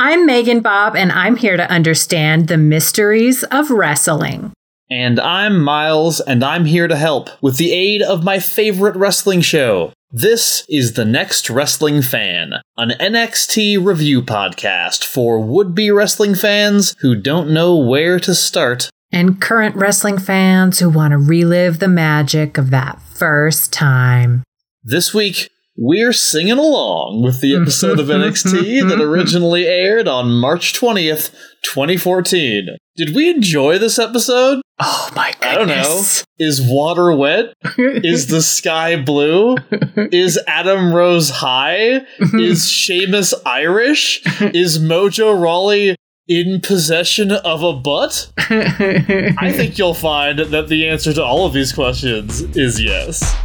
I'm MeganBob, and I'm here to understand the mysteries of wrestling. And I'm Miles, and I'm here to help with the aid of my favorite wrestling show. This is The Next Wrestling Fan, an NXT review podcast for would be wrestling fans who don't know where to start. And current wrestling fans who want to relive the magic of that first time. This week, we're singing along with the episode of NXT that originally aired on March 20th, 2014. Did we enjoy this episode? Oh my goodness. I don't know. Is water wet? Is the sky blue? Is Adam Rose high? Is Sheamus Irish? Is Mojo Rawley in possession of a butt? I think you'll find that the answer to all of these questions is yes.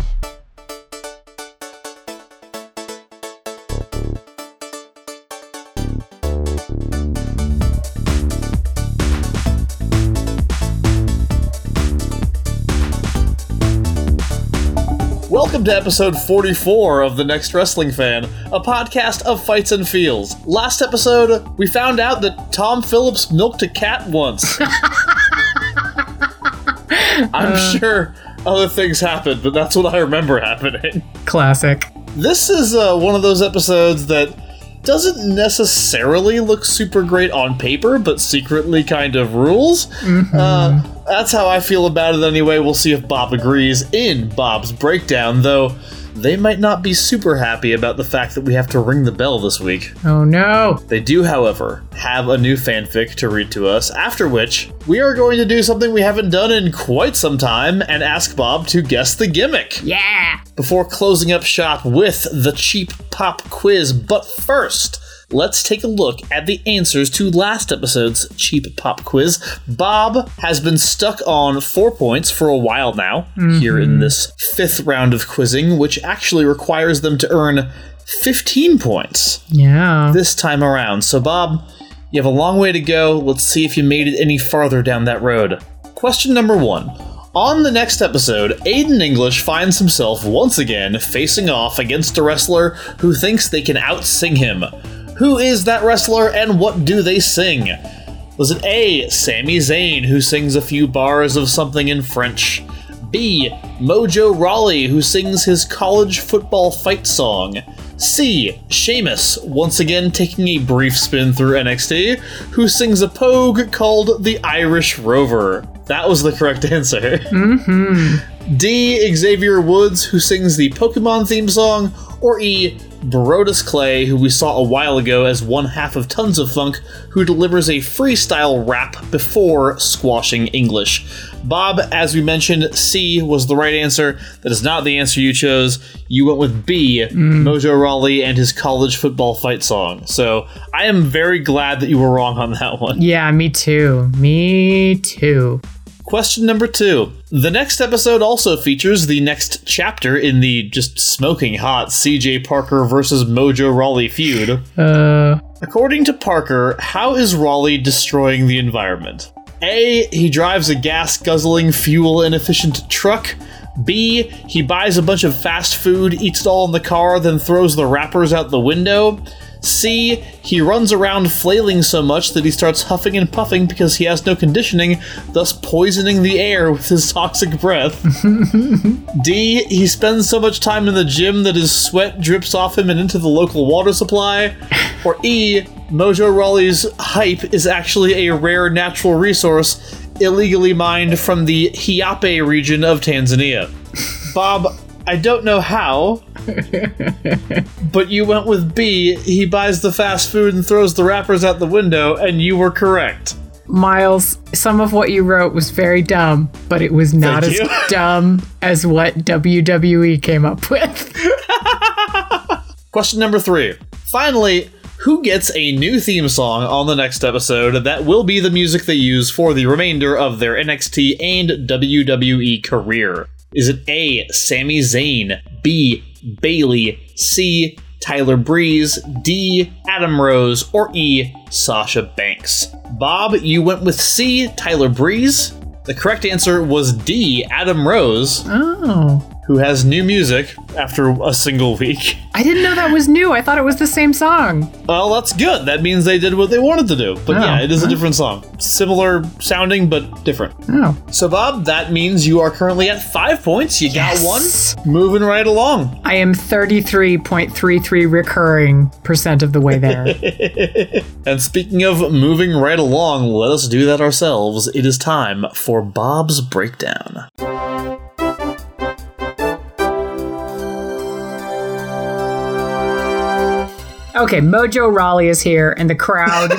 Welcome to episode 44 of The Next Wrestling Fan, a podcast of fights and feels. Last episode, we found out that Tom Phillips milked a cat once. I'm sure other things happened, but that's what I remember happening. Classic. This is uh, one of those episodes that doesn't necessarily look super great on paper, but secretly kind of rules. Uh, that's how I feel about it anyway. We'll see if Bob agrees in Bob's breakdown, though they might not be super happy about the fact that we have to ring the bell this week. Oh no. They do, however, have a new fanfic to read to us, after which we are going to do something we haven't done in quite some time and ask Bob to guess the gimmick Yeah. before closing up shop with the cheap pop quiz. But first, let's take a look at the answers to last episode's cheap pop quiz. Bob has been stuck on four points for a while now here in mm-hmm. this fifth round of quizzing, which actually requires them to earn 15 points Yeah. this time around. So, Bob, you have a long way to go. Let's see if you made it any farther down that road. Question number one. On the next episode, Aiden English finds himself once again facing off against a wrestler who thinks they can outsing him. Who is that wrestler and what do they sing? Was it A. Sami Zayn, who sings a few bars of something in French? B. Mojo Rawley, who sings his college football fight song? C. Sheamus, once again taking a brief spin through NXT, who sings a pogue called the Irish Rover? That was the correct answer. Mm-hmm. D. Xavier Woods, who sings the Pokemon theme song, or E. Brodus Clay, who we saw a while ago as one half of Tons of Funk, who delivers a freestyle rap before squashing English. Bob, as we mentioned, C was the right answer. That is not the answer you chose. You went with B, mm. Mojo Rawley and his college football fight song. So I am very glad that you were wrong on that one. Yeah, me too. Me too. Question number two. The next episode also features the next chapter in the just smoking hot CJ Parker versus Mojo Rawley feud. Uh, According to Parker, how is Rawley destroying the environment? A. He drives a gas guzzling, fuel inefficient truck. B. He buys a bunch of fast food, eats it all in the car, then throws the wrappers out the window. C. He runs around flailing so much that he starts huffing and puffing because he has no conditioning, thus poisoning the air with his toxic breath. D. He spends so much time in the gym that his sweat drips off him and into the local water supply. Or E. Mojo Rawley's hype is actually a rare natural resource illegally mined from the Hiape region of Tanzania. Bob, I don't know how, but you went with B. He buys the fast food and throws the wrappers out the window, and you were correct. Miles, some of what you wrote was very dumb, but it was not Thank as you. dumb as what WWE came up with. Question number three. Finally, who gets a new theme song on the next episode that will be the music they use for the remainder of their NXT and WWE career? Is it A. Sami Zayn, B. Bayley, C. Tyler Breeze, D. Adam Rose, or E. Sasha Banks? Bob, you went with C. Tyler Breeze. The correct answer was D. Adam Rose. Oh. Who has new music after a single week. I didn't know that was new. I thought it was the same song. Well, that's good. That means they did what they wanted to do. But Oh, yeah, it is a different song. Similar sounding, but different. Oh. So, Bob, that means you are currently at five points. You Yes. got one. Moving right along. I am 33.33 recurring percent of the way there. And speaking of moving right along, let us do that ourselves. It is time for Bob's Breakdown. Okay, Mojo Rawley is here, and the crowd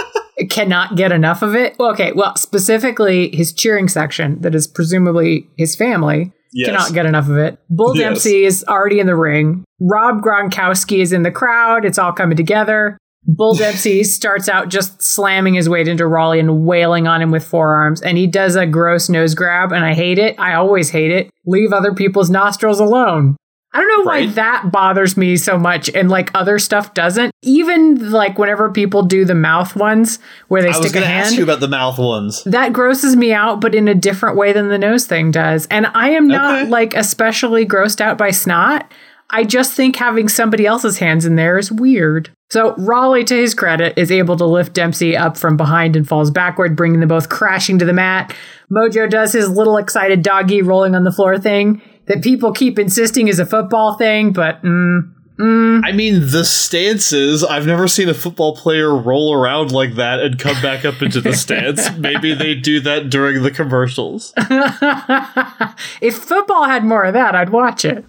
cannot get enough of it. Okay, well, specifically his cheering section, that is presumably his family, Yes. cannot get enough of it. Bull Yes. Dempsey is already in the ring. Rob Gronkowski is in the crowd. It's all coming together. Bull Dempsey starts out just slamming his weight into Rawley and wailing on him with forearms, and he does a gross nose grab, and I hate it. I always hate it. Leave other people's nostrils alone. I don't know why that bothers me so much and like other stuff doesn't. Even like whenever people do the mouth ones where they I was stick a going to ask hand, you about the mouth ones. that grosses me out, but in a different way than the nose thing does. And I am not Okay. like especially grossed out by snot. I just think having somebody else's hands in there is weird. So Rawley, to his credit, is able to lift Dempsey up from behind and falls backward, bringing them both crashing to the mat. Mojo does his little excited doggy rolling on the floor thing that people keep insisting is a football thing, but mm, I mean, the stances, I've never seen a football player roll around like that and come back up into the stance. Maybe they do that during the commercials. if football had more of that, I'd watch it.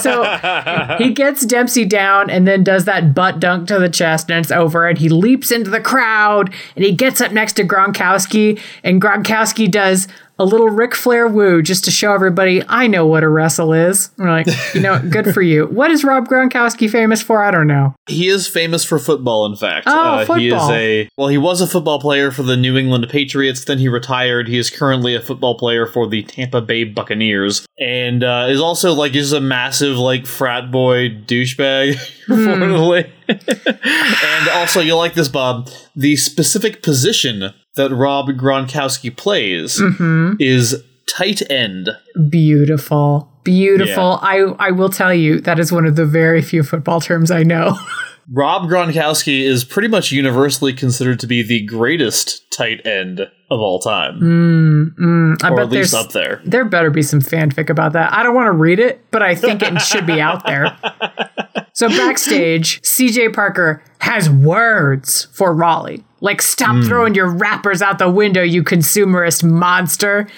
So he gets Dempsey down and then does that butt dunk to the chest, and it's over. And he leaps into the crowd and he gets up next to Gronkowski, and Gronkowski does a little Ric Flair woo just to show everybody I know what a wrestle is. We're like, you know, good for you. What is Rob Gronkowski famous for? I don't know. He is famous for football, in fact. Oh, uh, He is football. a well. He was a football player for the New England Patriots. Then he retired. He is currently a football player for the Tampa Bay Buccaneers, and uh, is also like just a massive like frat boy douchebag, reportedly. and also, you'll like this, Bob? The specific position that Rob Gronkowski plays Mm-hmm. is tight end. Beautiful. Beautiful. I, I will tell you, that is one of the very few football terms I know. Rob Gronkowski is pretty much universally considered to be the greatest tight end of all time, I or bet at least up there. There better be some fanfic about that. I don't want to read it, but I think it should be out there. So backstage, CJ Parker has words for Rawley. Like, stop hmm. throwing your wrappers out the window, you consumerist monster.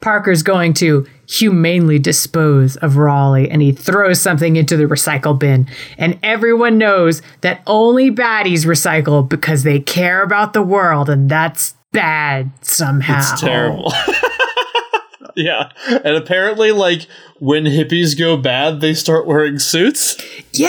Parker's going to humanely dispose of Rawley and he throws something into the recycle bin. And everyone knows that only baddies recycle because they care about the world, and that's bad somehow. It's terrible. yeah, and apparently, like when hippies go bad, they start wearing suits. Yeah,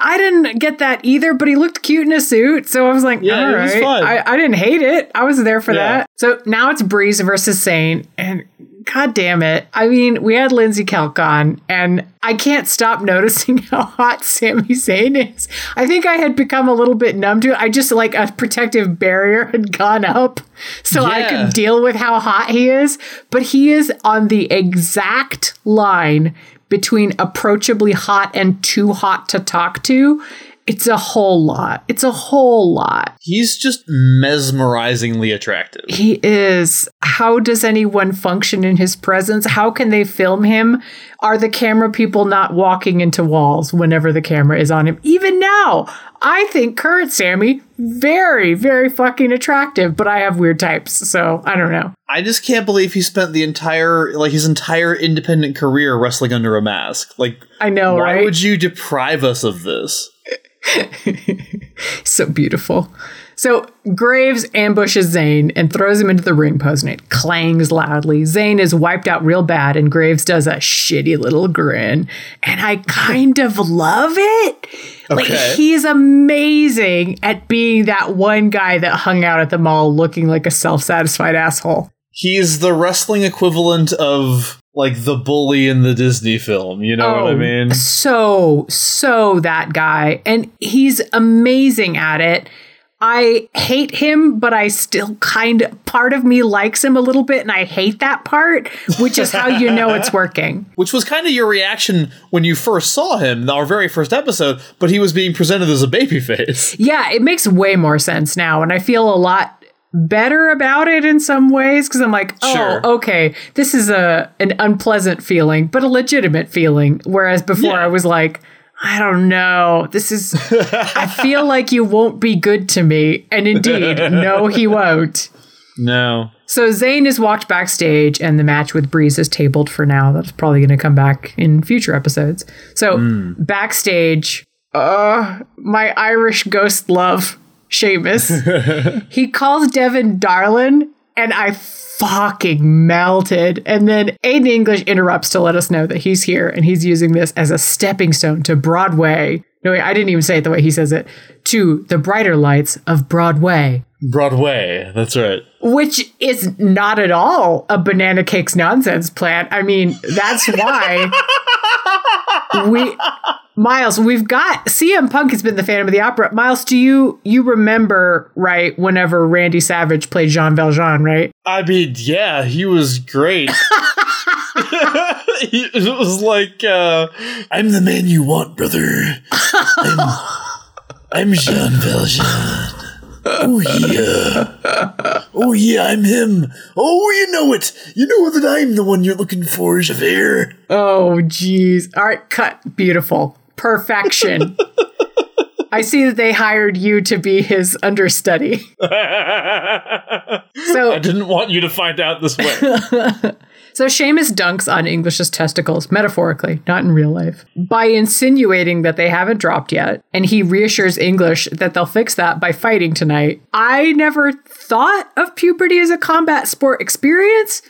I didn't get that either, but he looked cute in a suit, so I was like, Yeah, all fun. I, I didn't hate it. I was there for Yeah. that. So now it's Breeze versus Zayn. and god damn it. I mean, we had Lindsey Kelk on, and I can't stop noticing how hot Sami Zayn is. I think I had become a little bit numb to it. I just like a protective barrier had gone up so I could deal with how hot he is. But he is on the exact line between approachably hot and too hot to talk to. It's a whole lot. It's a whole lot. He's just mesmerizingly attractive. He is. How does anyone function in his presence? How can they film him? Are the camera people not walking into walls whenever the camera is on him? Even now, I think current Sami very, very fucking attractive, but I have weird types, so I don't know. I just can't believe he spent the entire like his entire independent career wrestling under a mask. Like, I know, why right? would you deprive us of this? so beautiful. So Graves ambushes Zayn and throws him into the ring post, and it clangs loudly. Zayn is wiped out real bad, and Graves does a shitty little grin. And I kind of love it. Like he's amazing at being that one guy that hung out at the mall looking like a self-satisfied asshole. He's the wrestling equivalent of like the bully in the Disney film. You know what I Oh, mean? So, so that guy. And he's amazing at it. I hate him, but I still kind of, part of me likes him a little bit, and I hate that part, which is how you know it's working. Which was kind of your reaction when you first saw him, our very first episode, but he was being presented as a babyface. Yeah, it makes way more sense now, and I feel a lot better about it in some ways because I'm like, oh, Sure. okay, this is a an unpleasant feeling, but a legitimate feeling. Whereas before Yeah. I was like, I don't know. This is I feel like you won't be good to me. And indeed, no, he won't. No. So Zayn is walked backstage, and the match with Breeze is tabled for now. That's probably going to come back in future episodes. So backstage, uh, my Irish ghost love, Sheamus, he calls Devin darling, and I fucking melted. And then Aiden English interrupts to let us know that he's here, and he's using this as a stepping stone to Broadway. No, wait, I didn't even say it the way he says it. To the brighter lights of Broadway Broadway. That's right. which is not at all a banana cakes nonsense plan. I mean, that's why we Miles, we've got CM Punk has been the Phantom of the Opera. Miles, do you you remember right whenever Randy Savage played Jean Valjean, right? I mean, yeah, he was great. He- it was like, uh, I'm the man you want, brother. I'm, I'm Jean Valjean. Oh, yeah. Oh, yeah, I'm him. Oh, you know it. You know that I'm the one you're looking for, Javert. Oh, jeez. All right, cut. Beautiful. Perfection. I see that they hired you to be his understudy. So I didn't want you to find out this way. So Sheamus dunks on English's testicles, metaphorically, not in real life, by insinuating that they haven't dropped yet, and he reassures English that they'll fix that by fighting tonight. I never thought of puberty as a combat sport experience,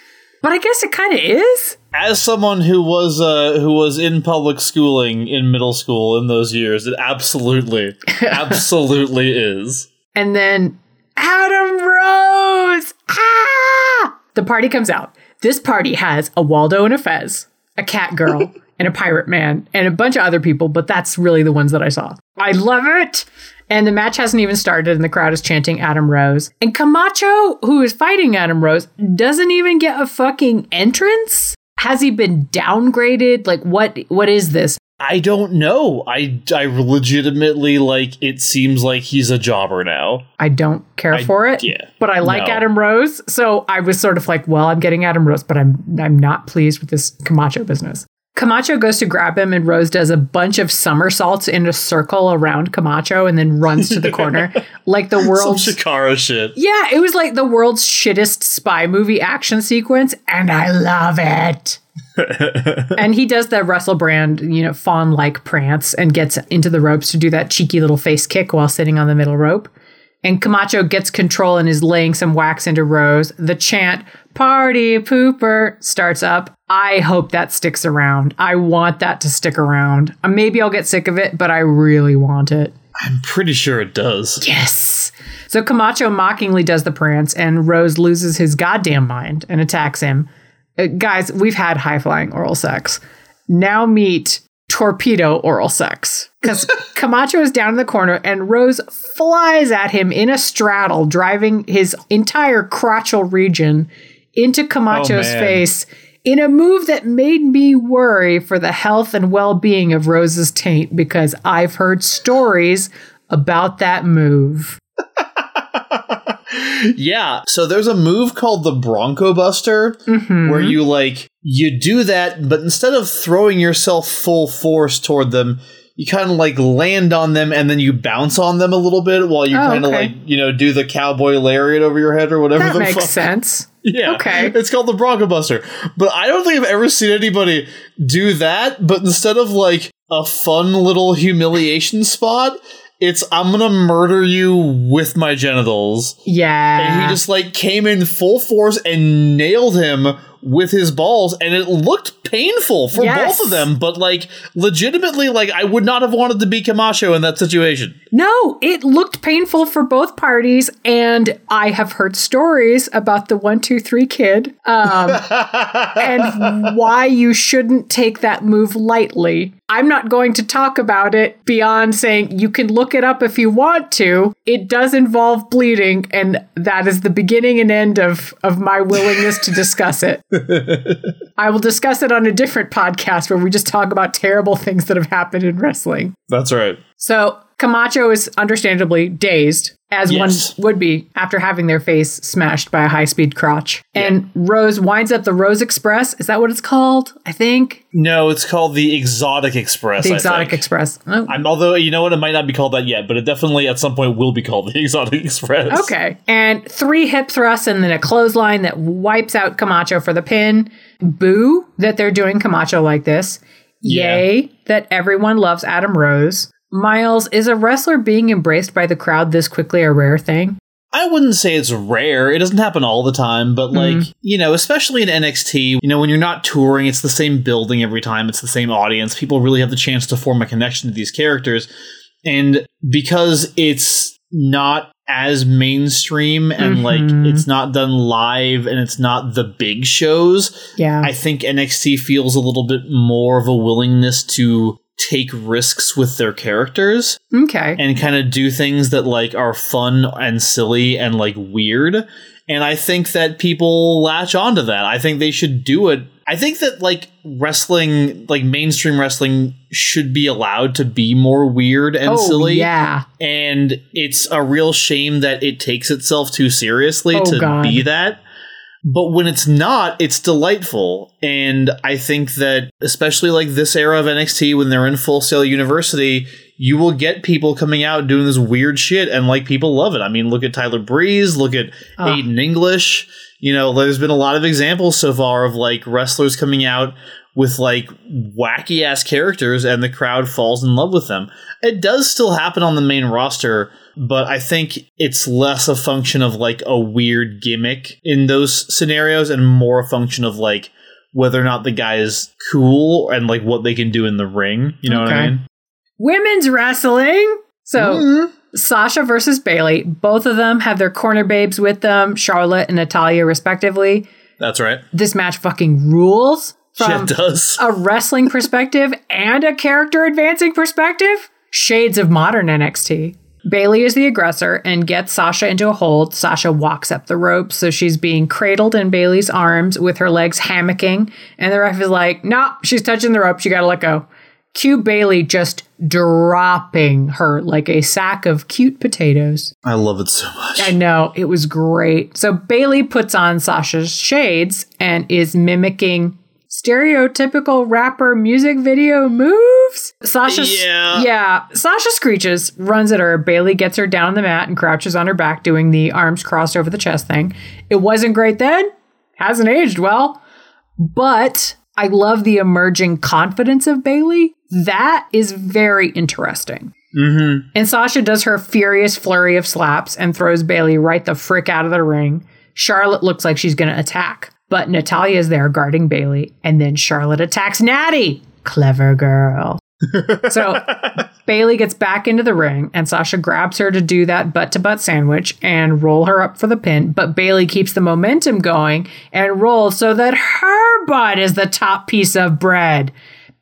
but I guess it kind of is. As someone who was uh, who was in public schooling in middle school in those years, it absolutely, absolutely is. And then Adam Rose! Ah! The party comes out. This party has a Waldo and a Fez, a cat girl, and a pirate man, and a bunch of other people, but that's really the ones that I saw. I love it! And the match hasn't even started, and the crowd is chanting Adam Rose. And Camacho, who is fighting Adam Rose, doesn't even get a fucking entrance? Has he been downgraded? Like, what? what is this? I don't know. I, I legitimately like. It seems like he's a jobber now. I don't care I- for it. yeah, But I like no. Adam Rose, so I was sort of like, well, I'm getting Adam Rose, but I'm I'm not pleased with this Camacho business. Camacho goes to grab him, and Rose does a bunch of somersaults in a circle around Camacho, and then runs to the corner like the Some world's. Shikara shit. yeah, it was like the world's shittest spy movie action sequence, and I love it. and he does the Russell Brand, you know, fawn like prance and gets into the ropes to do that cheeky little face kick while sitting on the middle rope. And Camacho gets control and is laying some wax into Rose. The chant, party pooper, starts up. I hope that sticks around. I want that to stick around. Uh, Maybe I'll get sick of it, but I really want it. I'm pretty sure it does. Yes. So Camacho mockingly does the prance, and Rose loses his goddamn mind and attacks him. Uh, guys, we've had high flying oral sex. Now meet torpedo oral sex. Because Camacho is down in the corner, and Rose flies at him in a straddle, driving his entire crotchal region into Camacho's Oh, face in a move that made me worry for the health and well being of Rose's taint because I've heard stories about that move. Yeah. So there's a move called the Bronco Buster Mm-hmm. where you like you do that, but instead of throwing yourself full force toward them, you kind of like land on them and then you bounce on them a little bit while you Oh, kind of okay. like you know do the cowboy lariat over your head or whatever That makes fuck. sense. Yeah. Okay. It's called the Bronco Buster. But I don't think I've ever seen anybody do that, but instead of like a fun little humiliation spot, it's I'm gonna murder you with my genitals. Yeah. And he just like came in full force and nailed him with his balls, and it looked painful for Yes. both of them, but like legitimately, like I would not have wanted to be Camacho in that situation. no, it looked painful for both parties, and I have heard stories about the one, two, three kid, um, and why you shouldn't take that move lightly. I'm not going to talk about it beyond saying you can look it up if you want to. It does involve bleeding, and that is the beginning and end of, of my willingness to discuss it. I will discuss it on a different podcast where we just talk about terrible things that have happened in wrestling. That's right. So Camacho is understandably dazed, as Yes. one would be after having their face smashed by a high speed crotch. And Rose winds up the Rose Express. Is that what it's called? I think. No, it's called the Exotic Express. The Exotic. Express. Oh, I'm, although you know what, it might not be called that yet, but it definitely at some point will be called the Exotic Express. Okay. And three hip thrusts and then a clothesline that wipes out Camacho for the pin. Boo that they're doing Camacho like this. Yeah. Yay that everyone loves Adam Rose. Miles, is a wrestler being embraced by the crowd this quickly a rare thing? I wouldn't say it's rare. It doesn't happen all the time, but like, Mm-hmm. you know, especially in NXT, you know, when you're not touring, it's the same building every time, it's the same audience. People really have the chance to form a connection to these characters. And because it's not as mainstream and like Mhm. it's not done live and it's not the big shows, Yeah. I think NXT feels a little bit more of a willingness to take risks with their characters okay. and kind of do things that like are fun and silly and like weird. And I think that people latch onto that. I think they should do it. I think that like wrestling, like mainstream wrestling, should be allowed to be more weird and oh, silly. yeah. And it's a real shame that it takes itself too seriously Oh, to God. be that. But when it's not, it's delightful. And I think that, especially like this era of NXT, when they're in Full Sail University, you will get people coming out doing this weird shit, and like people love it. I mean, look at Tyler Breeze, look at Ah. Aiden English. You know, there's been a lot of examples so far of like wrestlers coming out with like wacky ass characters, and the crowd falls in love with them. It does still happen on the main roster, but I think it's less a function of like a weird gimmick in those scenarios and more a function of like whether or not the guy is cool and like what they can do in the ring. You know what I mean? Women's wrestling. So Mhm. Sasha versus Bayley. Both of them have their corner babes with them, Charlotte and Natalya, respectively. That's right. This match fucking rules Yeah, from does. a wrestling perspective and a character advancing perspective. Shades of modern NXT. Bayley is the aggressor and gets Sasha into a hold. Sasha walks up the ropes, so she's being cradled in Bayley's arms with her legs hammocking. And the ref is like, no, she's touching the ropes. You gotta let go. Cue Bayley just dropping her like a sack of cute potatoes. I love it so much. I know, it was great. So Bayley puts on Sasha's shades and is mimicking stereotypical rapper music video moves. Sasha Yeah. Yeah, Sasha screeches, runs at her. Bayley gets her down on the mat and crouches on her back doing the arms crossed over the chest thing. It wasn't great then. Hasn't aged well. But I love the emerging confidence of Bayley. That is very interesting. Mm-hmm. And Sasha does her furious flurry of slaps and throws Bailey right the frick out of the ring. Charlotte looks like she's going to attack, but Natalya is there guarding Bayley, and then Charlotte attacks Natty. Clever girl. so Bayley gets back into the ring, and Sasha grabs her to do that butt to butt sandwich and roll her up for the pin. But Bayley keeps the momentum going and rolls so that her butt is the top piece of bread.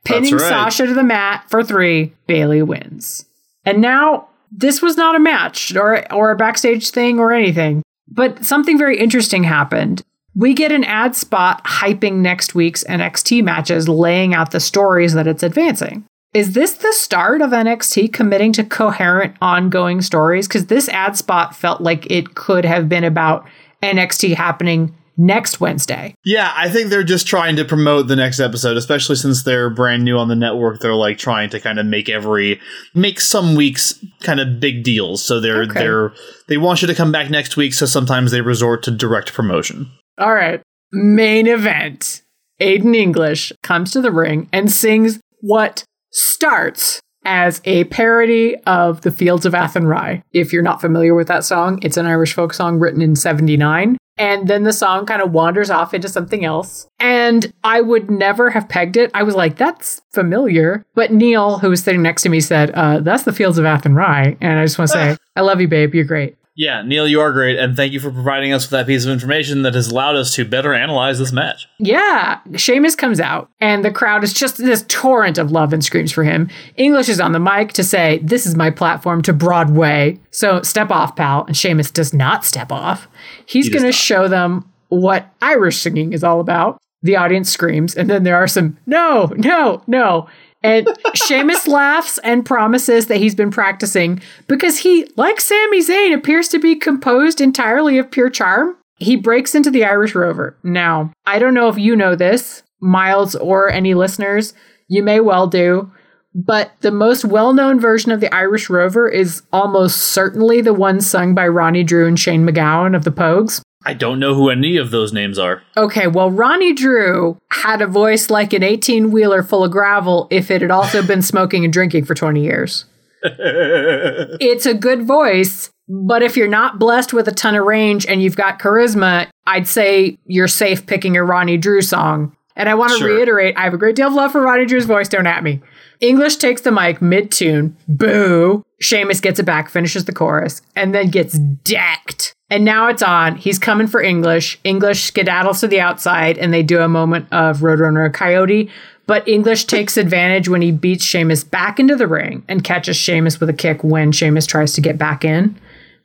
Pinning right. Sasha to the mat for three, Bayley wins. And now this was not a match or or a backstage thing or anything, but something very interesting happened. We get an ad spot hyping next week's NXT matches, laying out the stories that it's advancing. Is this the start of NXT committing to coherent, ongoing stories? Because this ad spot felt like it could have been about NXT happening next Wednesday. Yeah, I think they're just trying to promote the next episode, especially since they're brand new on the network. They're like trying to kind of make every make some weeks kind of big deals. So they're Okay. they're they want you to come back next week. So sometimes they resort to direct promotion. All right. Main event. Aiden English comes to the ring and sings what starts as a parody of The Fields of Athenry. If you're not familiar with that song, it's an Irish folk song written in 79. And then the song kind of wanders off into something else. And I would never have pegged it. I was like, that's familiar. But Neil, who was sitting next to me, said, uh, that's The Fields of Athenry. And I just want to say, I love you, babe. You're great. Yeah, Neil, you are great, and thank you for providing us with that piece of information that has allowed us to better analyze this match. Yeah, Sheamus comes out, and the crowd is just this torrent of love and screams for him. English is on the mic to say, This is my platform to Broadway. So step off, pal. And Sheamus does not step off. He's He going to show them what Irish singing is all about. The audience screams, and then there are some, No, no, no. And Sheamus laughs and promises that he's been practicing because he, like Sami Zayn, appears to be composed entirely of pure charm. He breaks into the Irish Rover. Now, I don't know if you know this, Miles, or any listeners. You may well do. But the most well known version of the Irish Rover is almost certainly the one sung by Ronnie Drew and Shane MacGowan of the Pogues. I don't know who any of those names are. Okay, well, Ronnie Drew had a voice like an 18 wheeler full of gravel if it had also been smoking and drinking for 20 years. It's a good voice, but if you're not blessed with a ton of range and you've got charisma, I'd say you're safe picking a Ronnie Drew song. And I want to Sure. reiterate, I have a great deal of love for Ronnie Drew's voice, don't at me. English takes the mic mid tune, boo. Sheamus gets it back, finishes the chorus, and then gets decked. And now it's on. He's coming for English. English skedaddles to the outside, and they do a moment of Roadrunner Coyote. But English takes advantage when he beats Sheamus back into the ring and catches Sheamus with a kick when Sheamus tries to get back in.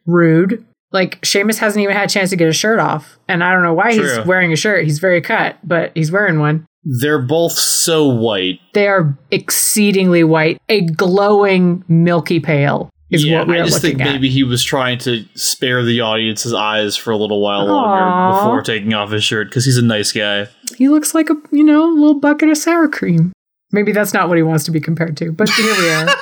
Rude. Like Sheamus hasn't even had a chance to get his shirt off, and I don't know why True. he's wearing a shirt. He's very cut, but he's wearing one. They're both so white. They are exceedingly white, a glowing milky pale is yeah, what we I just think at. maybe he was trying to spare the audience's eyes for a little while longer before taking off his shirt because he's a nice guy. He looks like a you know little bucket of sour cream. Maybe that's not what he wants to be compared to, but here we are.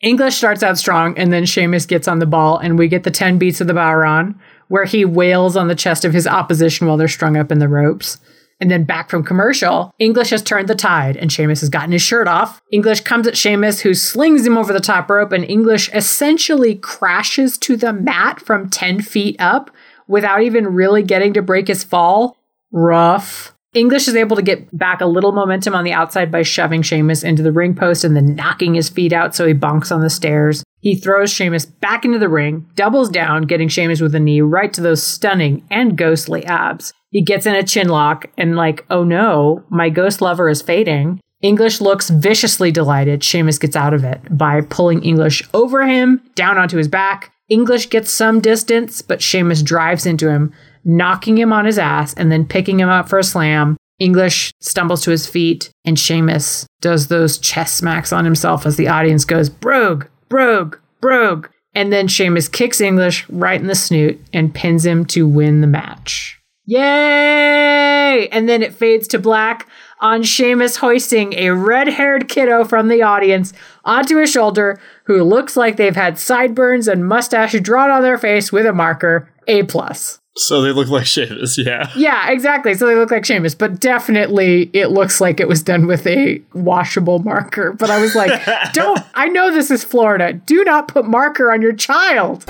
English starts out strong, and then Sheamus gets on the ball, and we get the 10 beats of the Bodhrán, where he wails on the chest of his opposition while they're strung up in the ropes. And then back from commercial, English has turned the tide, and Sheamus has gotten his shirt off. English comes at Sheamus, who slings him over the top rope, and English essentially crashes to the mat from 10 feet up without even really getting to break his fall. Rough. English is able to get back a little momentum on the outside by shoving Sheamus into the ring post and then knocking his feet out so he bonks on the stairs. He throws Sheamus back into the ring, doubles down, getting Sheamus with a knee right to those stunning and ghostly abs. He gets in a chin lock and, like, oh no, my ghost lover is fading. English looks viciously delighted. Sheamus gets out of it by pulling English over him, down onto his back. English gets some distance, but Sheamus drives into him, knocking him on his ass and then picking him up for a slam. English stumbles to his feet, and Sheamus does those chest smacks on himself as the audience goes, Brogue, Brogue, Brogue. And then Sheamus kicks English right in the snoot and pins him to win the match. Yay! And then it fades to black on Sheamus hoisting a red haired kiddo from the audience onto his shoulder who looks like they've had sideburns and mustache drawn on their face with a marker. A plus. So they look like Sheamus, yeah. Yeah, exactly. So they look like Sheamus, but definitely it looks like it was done with a washable marker. But I was like, don't, I know this is Florida. Do not put marker on your child.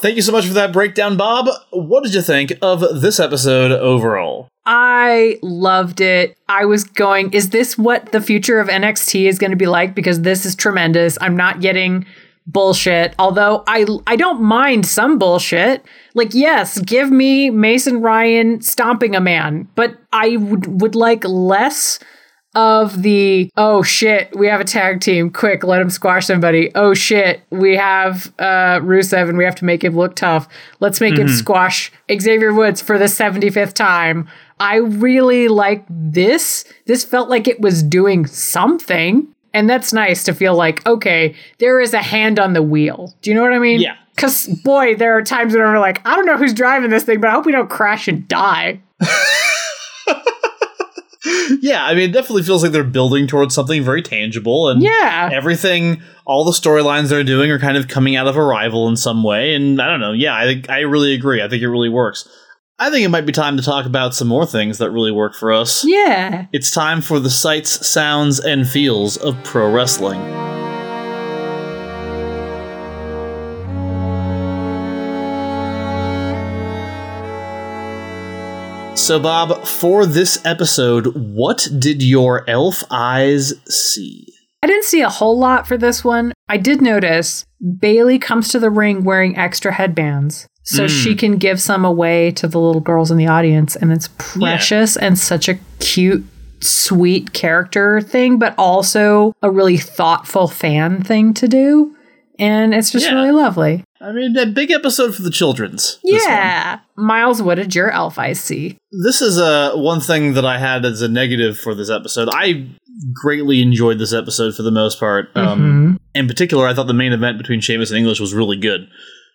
Thank you so much for that breakdown, Bob. What did you think of this episode overall? I loved it. I was going, is this what the future of NXT is going to be like? Because this is tremendous. I'm not getting bullshit. Although I I don't mind some bullshit. Like yes, give me Mason Ryan stomping a man, but I would would like less of the oh shit, we have a tag team. Quick, let him squash somebody. Oh shit, we have uh Rusev and we have to make him look tough. Let's make him squash Xavier Woods for the 75th time. I really like this. This felt like it was doing something. And that's nice to feel like, okay, there is a hand on the wheel. Do you know what I mean? Yeah. Because, boy, there are times when I'm like, I don't know who's driving this thing, but I hope we don't crash and die. Yeah, I mean, it definitely feels like they're building towards something very tangible, and Yeah. everything, all the storylines they're doing are kind of coming out of Arrival in some way. And I don't know. Yeah, I I really agree. I think it really works. I think it might be time to talk about some more things that really work for us. Yeah. It's time for the sights, sounds, and feels of pro wrestling. So, Bob, for this episode, what did your elf eyes see? I didn't see a whole lot for this one. I did notice Bayley comes to the ring wearing extra headbands. So she can give some away to the little girls in the audience. And it's precious and such a cute, sweet character thing, but also a really thoughtful fan thing to do. And it's just Yeah. really lovely. I mean, a big episode for the children's. Yeah. Miles, what did your elf eyes see? This is uh, one thing that I had as a negative for this episode. I greatly enjoyed this episode for the most part. Um, In particular, I thought the main event between Sheamus and English was really good.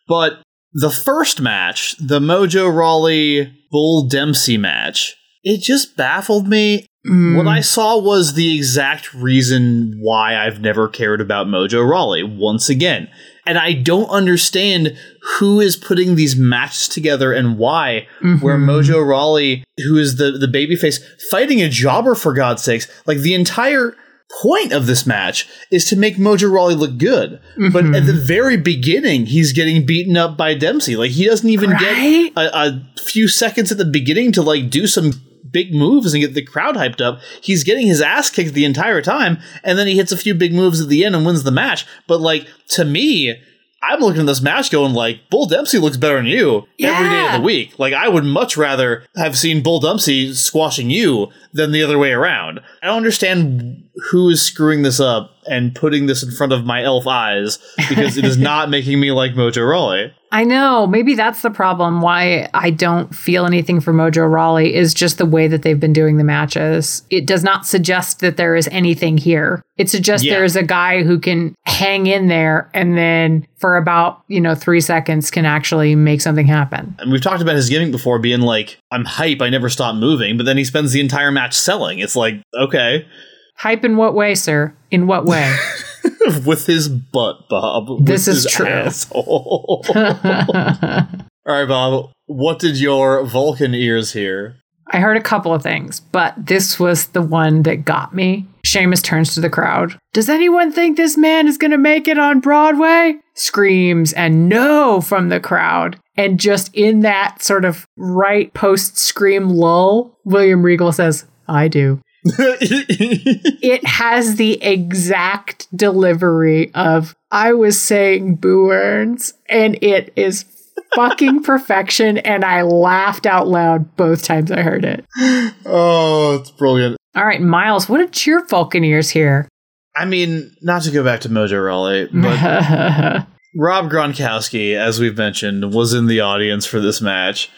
But the first match, the Mojo Rawley Bull Dempsey match, it just baffled me. Hmm. What I saw was the exact reason why I've never cared about Mojo Rawley once again. And I don't understand who is putting these matches together and why. Where mm-hmm. Mojo Rawley, who is the, the babyface, fighting a jobber for God's sakes, like the entire point of this match is to make Mojo Rawley look good. But at the mm-hmm. very beginning, he's getting beaten up by Dempsey. Like he doesn't even Right? get a, a few seconds at the beginning to like do some big moves and get the crowd hyped up. He's getting his ass kicked the entire time, and then he hits a few big moves at the end and wins the match. But like to me, I'm looking at this match going like Bull Dempsey looks better than you every day of the week. Like I would much rather have seen Bull Dempsey squashing you than the other way around. I don't understand who is screwing this up and putting this in front of my elf eyes because it is not making me like Mojo Rawley. I know. Maybe that's the problem. Why I don't feel anything for Mojo Rawley is just the way that they've been doing the matches. It does not suggest that there is anything here. It suggests Yeah. there is a guy who can hang in there and then for about, you know, three seconds can actually make something happen. And we've talked about his gimmick before being like, I'm hype, I never stop moving, but then he spends the entire match selling. It's like, okay. Hype in what way, sir? In what way? with his butt, Bob. With This is true. All right, Bob. What did your Vulcan ears hear? I heard a couple of things, but this was the one that got me. Sheamus turns to the crowd. Does anyone think this man is going to make it on Broadway? Screams and no from the crowd. And just in that sort of right post scream lull, William Regal says, I do. It has the exact delivery of I was saying Boo Earns, and it is fucking perfection. And I laughed out loud both times I heard it. oh, it's brilliant. All right, Miles, what did your Vulcaneers here? I mean, not to go back to Mojo Rawley, but Rob Gronkowski, as we've mentioned, was in the audience for this match.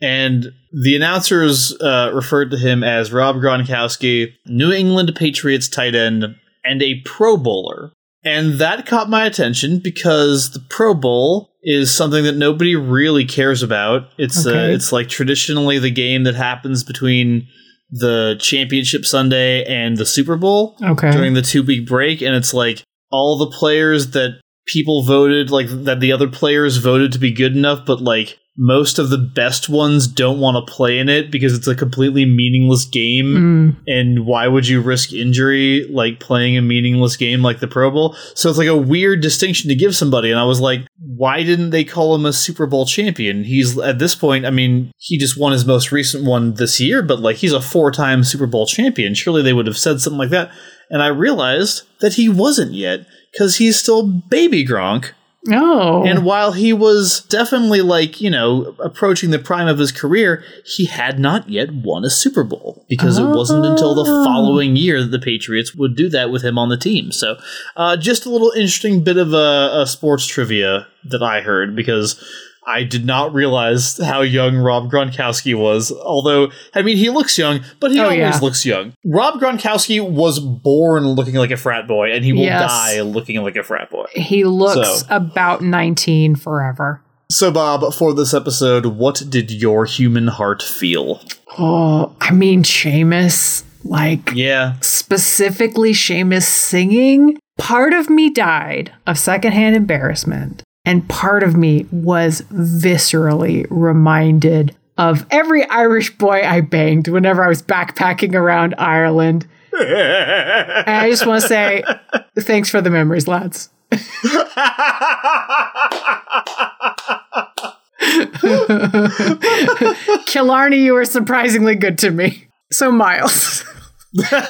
And the announcers uh, referred to him as Rob Gronkowski, New England Patriots tight end, and a Pro Bowler. And that caught my attention because the Pro Bowl is something that nobody really cares about. It's uh, it's like traditionally the game that happens between the championship Sunday and the Super Bowl okay. during the two week break, and it's like all the players that people voted, like that the other players voted to be good enough, but like most of the best ones don't want to play in it because it's a completely meaningless game. Mm, And why would you risk injury like playing a meaningless game like the Pro Bowl? So it's like a weird distinction to give somebody. And I was like, why didn't they call him a Super Bowl champion? He's at this point, I mean, he just won his most recent one this year, but like he's a four time Super Bowl champion. Surely they would have said something like that. And I realized that he wasn't yet because he's still baby Gronk. Oh. And while he was definitely like, you know, approaching the prime of his career, he had not yet won a Super Bowl because it wasn't until the Oh. following year that the Patriots would do that with him on the team. So, uh, just a little interesting bit of a, a sports trivia that I heard because I did not realize how young Rob Gronkowski was. Although, I mean, he looks young, but he Oh, always yeah. looks young. Rob Gronkowski was born looking like a frat boy, and he will Yes. die looking like a frat boy. he looks So- about 19 forever. So, Bob, for this episode, what did your human heart feel? Oh, I mean, Sheamus, like Yeah. specifically Sheamus singing, part of me died of secondhand embarrassment. And part of me was viscerally reminded of every Irish boy I banged whenever I was backpacking around Ireland. And I just want to say thanks for the memories, lads. Killarney, you were surprisingly good to me. So, Miles,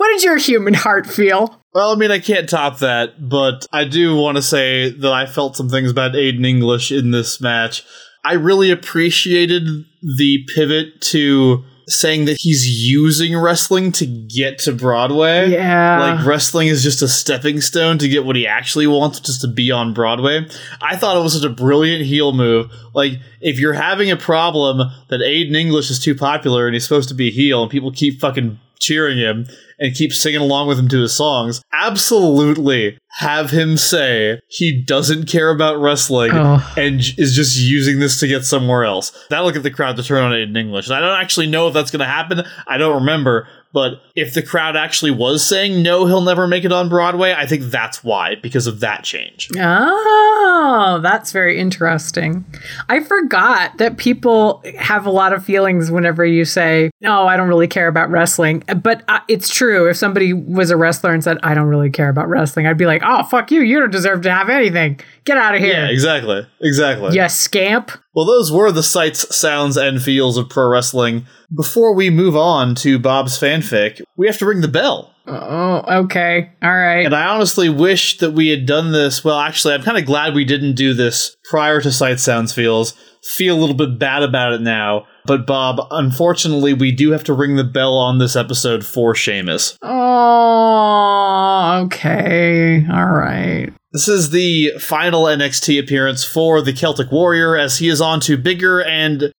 What did your human heart feel? Well, I mean, I can't top that, but I do want to say that I felt some things about Aiden English in this match. I really appreciated the pivot to saying that he's using wrestling to get to Broadway. Yeah. Like wrestling is just a stepping stone to get what he actually wants, just to be on Broadway. I thought it was such a brilliant heel move. Like, if you're having a problem that Aiden English is too popular and he's supposed to be heel and people keep fucking cheering him and keep singing along with him to his songs, absolutely have him say he doesn't care about wrestling Oh. and is just using this to get somewhere else. That'll get the crowd to turn on it in English. And I don't actually know if that's going to happen. I don't remember. But if the crowd actually was saying no, he'll never make it on Broadway, I think that's why, because of that change. Oh, that's very interesting. I forgot that people have a lot of feelings whenever you say, "No, I don't really care about wrestling." But uh, it's true. If somebody was a wrestler and said, "I don't really care about wrestling," I'd be like, "Oh, fuck you! You don't deserve to have anything. Get out of Yeah, here, exactly. Exactly. you scamp." Well, those were the sights, sounds, and feels of pro wrestling. Before we move on to Bob's fanfic, we have to ring the bell. Oh, okay, all right. And I honestly wish that we had done this. Well, actually, I'm kind of glad we didn't do this prior to Sight Sounds Feels. Feel a little bit bad about it now. But, Bob, unfortunately, we do have to ring the bell on this episode for Sheamus. Oh, okay, all right. This is the final NXT appearance for the Celtic Warrior as he is on to bigger and,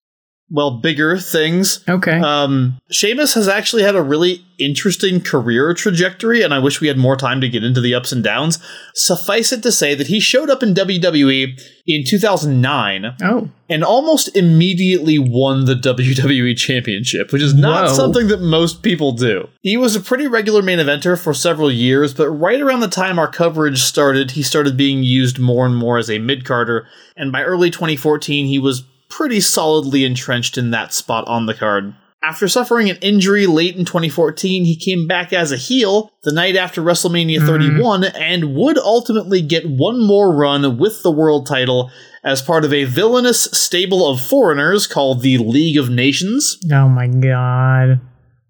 well, bigger things. Okay. Um, Sheamus has actually had a really interesting career trajectory, and I wish we had more time to get into the ups and downs. Suffice it to say that he showed up in WWE in 2009 oh, and almost immediately won the WWE Championship, which is not Whoa. something that most people do. He was a pretty regular main eventer for several years, but right around the time our coverage started, he started being used more and more as a mid carder, and by early 2014, he was pretty solidly entrenched in that spot on the card. After suffering an injury late in 2014, he came back as a heel the night after WrestleMania mm-hmm. 31 and would ultimately get one more run with the world title as part of a villainous stable of foreigners called the League of Nations, oh my god.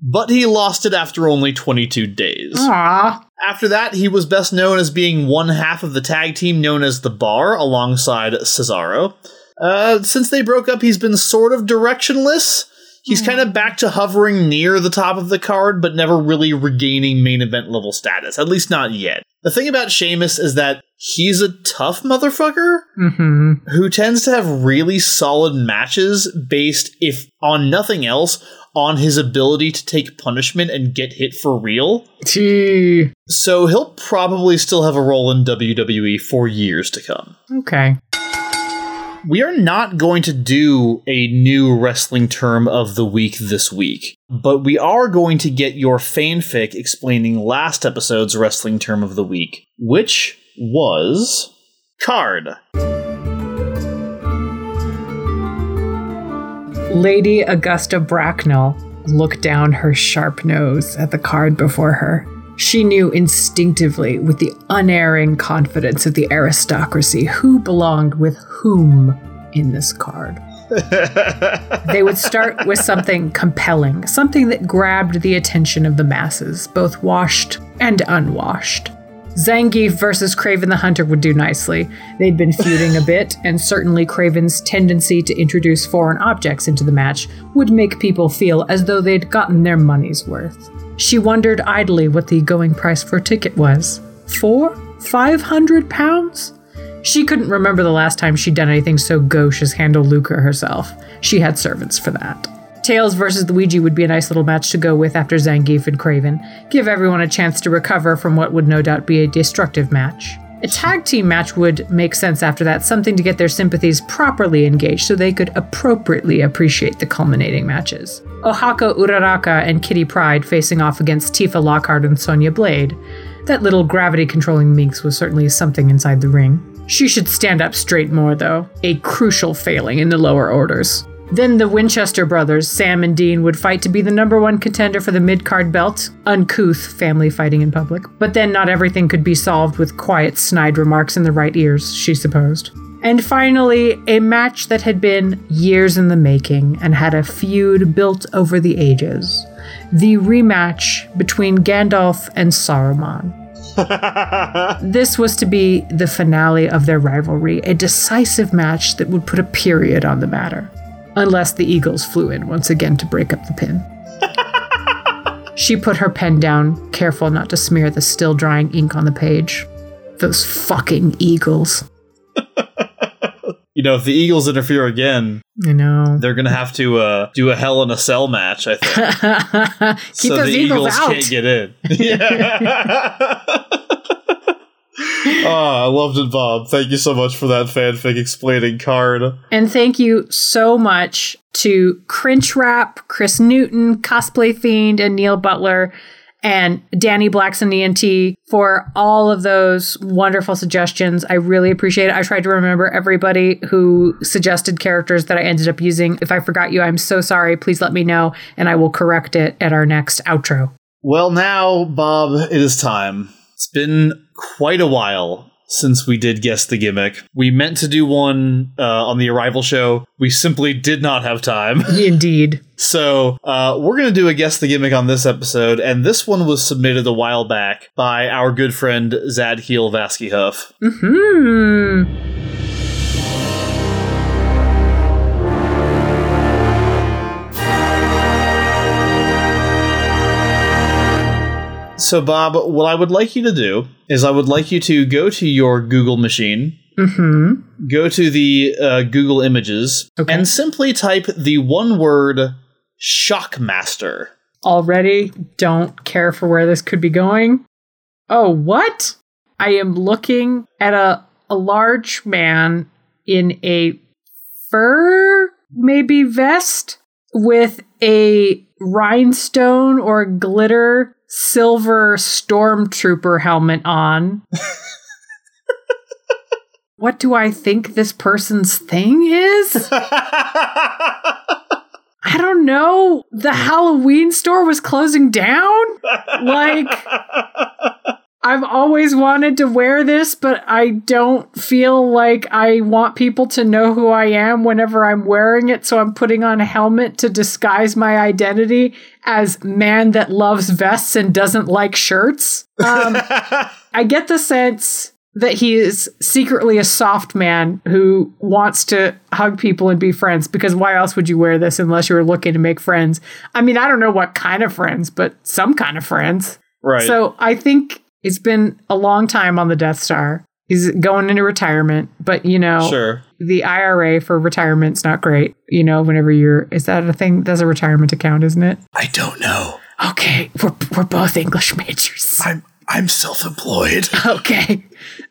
but he lost it after only 22 days. Aw. After that, he was best known as being one half of the tag team known as The Bar alongside Cesaro. Uh, since they broke up, he's been sort of directionless. He's kind of back to hovering near the top of the card, but never really regaining main event level status, at least not yet. The thing about Sheamus is that he's a tough motherfucker Mm-hmm. who tends to have really solid matches based, if on nothing else, on his ability to take punishment and get hit for real. Gee. So he'll probably still have a role in WWE for years to come. Okay. We are not going to do a new wrestling term of the week this week, but we are going to get your fanfic explaining last episode's wrestling term of the week, which was card. Lady Augusta Bracknell looked down her sharp nose at the card before her. She knew instinctively, with the unerring confidence of the aristocracy, who belonged with whom in this card. They would start with something compelling, something that grabbed the attention of the masses, both washed and unwashed. Zangief versus Kraven the Hunter would do nicely. They'd been feuding a bit, and certainly Kraven's tendency to introduce foreign objects into the match would make people feel as though they'd gotten their money's worth. She wondered idly what the going price for a ticket was. Four? Five hundred pounds? She couldn't remember the last time she'd done anything so gauche as handle lucre herself. She had servants for that. Tails versus Luigi would be a nice little match to go with after Zangief and Kraven. Give everyone a chance to recover from what would no doubt be a destructive match. A tag team match would make sense after that, something to get their sympathies properly engaged so they could appropriately appreciate the culminating matches. Ochaco Uraraka and Kitty Pryde facing off against Tifa Lockhart and Sonya Blade. That little gravity controlling minx was certainly something inside the ring. She should stand up straight more, though, a crucial failing in the lower orders. Then the Winchester brothers, Sam and Dean, would fight to be the number one contender for the mid card belt. Uncouth family fighting in public. But then not everything could be solved with quiet, snide remarks in the right ears, she supposed. And finally, a match that had been years in the making and had a feud built over the ages. The rematch between Gandalf and Saruman. this was to be the finale of their rivalry, a decisive match that would put a period on the matter. Unless the Eagles flew in once again to break up the pin. she put her pen down, careful not to smear the still drying ink on the page. Those fucking Eagles. You know, if the Eagles interfere again, I know. they're going to have to uh, do a Hell in a Cell match, I think. Keep so those the Eagles, Eagles out. can't get in. Yeah. Oh, I loved it, Bob. Thank you so much for that fanfic explaining card. And thank you so much to Cringe Rap, Chris Newton, Cosplay Fiend, and Neil Butler, and Danny Blackson ENT for all of those wonderful suggestions. I really appreciate it. I tried to remember everybody who suggested characters that I ended up using. If I forgot you, I'm so sorry. Please let me know, and I will correct it at our next outro. Well, now, Bob, it is time. It's been quite a while since we did guess the gimmick. We meant to do one uh, on the Arrival show. We simply did not have time. Indeed. So uh, we're going to do a guess the gimmick on this episode, and this one was submitted a while back by our good friend Zadkiel Vaskyhuff. Hmm. So, Bob, what I would like you to do is I would like you to go to your Google machine, Mm-hmm. go to the uh, Google Images, Okay. and simply type the one word Shockmaster. already don't care for where this could be going. Oh, what? I am looking at a, a large man in a fur, maybe vest, with a rhinestone or glitter silver stormtrooper helmet on. what do I think this person's thing is? I don't know. The Halloween store was closing down. Like, I've always wanted to wear this, but I don't feel like I want people to know who I am whenever I'm wearing it. So I'm putting on a helmet to disguise my identity as man that loves vests and doesn't like shirts. Um, I get the sense that he is secretly a soft man who wants to hug people and be friends because why else would you wear this unless you were looking to make friends? I mean, I don't know what kind of friends, but some kind of friends. right. So I think it's been a long time on the Death Star. He's going into retirement, but you know, sure. the IRA for retirement's not great. You know, whenever you're, is that a thing? That's a retirement account, isn't it? I don't know. Okay, we're, we're both English majors. I'm I'm self-employed. okay.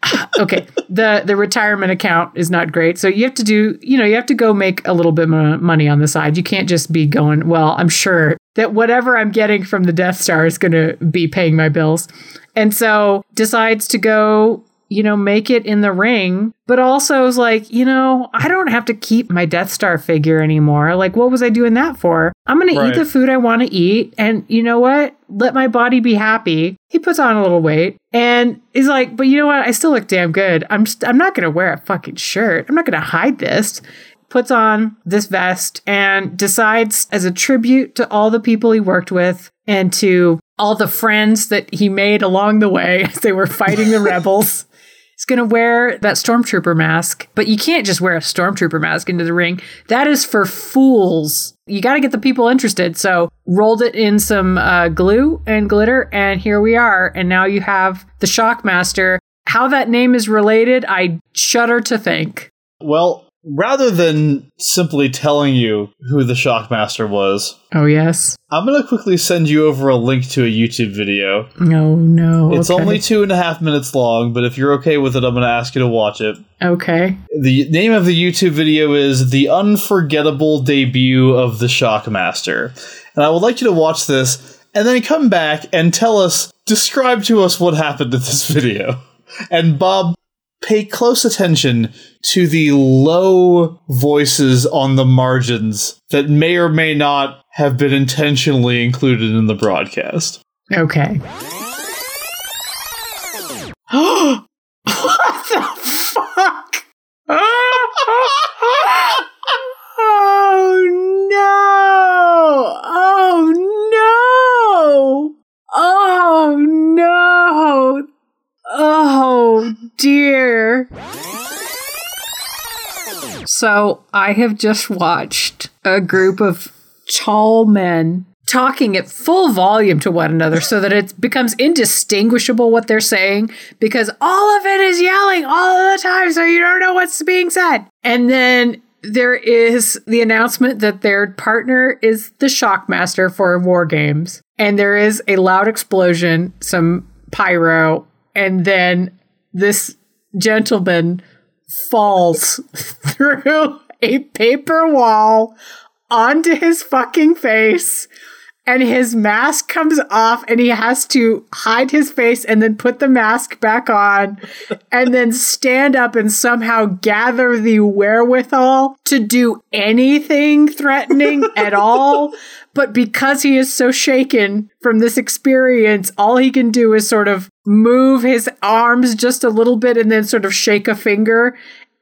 Uh, okay. The the retirement account is not great. So you have to do you know you have to go make a little bit more money on the side. You can't just be going well i'm sure that whatever i'm getting from the death star is going to be paying my bills. And so decides to go you know make it in the ring but also is like you know i don't have to keep my death star figure anymore. Like what was i doing that for? I'm going to eat the food i want to eat and you know what? Let my body be happy. He puts on a little weight and is like but you know what? I still look damn good. I'm st- i'm not going to wear a fucking shirt. I'm not going to hide this. Puts on this vest and decides as a tribute to all the people he worked with and to all the friends that he made along the way as they were fighting the rebels He's going to wear that stormtrooper mask, but you can't just wear a stormtrooper mask into the ring. That is for fools. You got to get the people interested. So, rolled it in some uh, glue and glitter, and here we are. And now you have the Shockmaster. How that name is related, I shudder to think. Well, rather than simply telling you who the Shockmaster was, Oh, yes. I'm going to quickly send you over a link to a YouTube video. No, no. It's okay. only two and a half minutes long, but if you're okay with it, I'm going to ask you to watch it. Okay. The name of the YouTube video is The Unforgettable Debut of the Shockmaster. And I would like you to watch this and then come back and tell us, describe to us what happened in this video. And Bob, pay close attention to the low voices on the margins that may or may not have been intentionally included in the broadcast. Okay. what the fuck? oh no! Oh no! Oh no! Oh dear. So I have just watched a group of tall men talking at full volume to one another so that it becomes indistinguishable what they're saying because all of it is yelling all the time so you don't know what's being said. And then there is the announcement that their partner is the shockmaster for war games and there is a loud explosion, some pyro, and then this gentleman falls through a paper wall onto his fucking face and his mask comes off and he has to hide his face and then put the mask back on and then stand up and somehow gather the wherewithal to do anything threatening at all but because he is so shaken from this experience all he can do is sort of move his arms just a little bit and then sort of shake a finger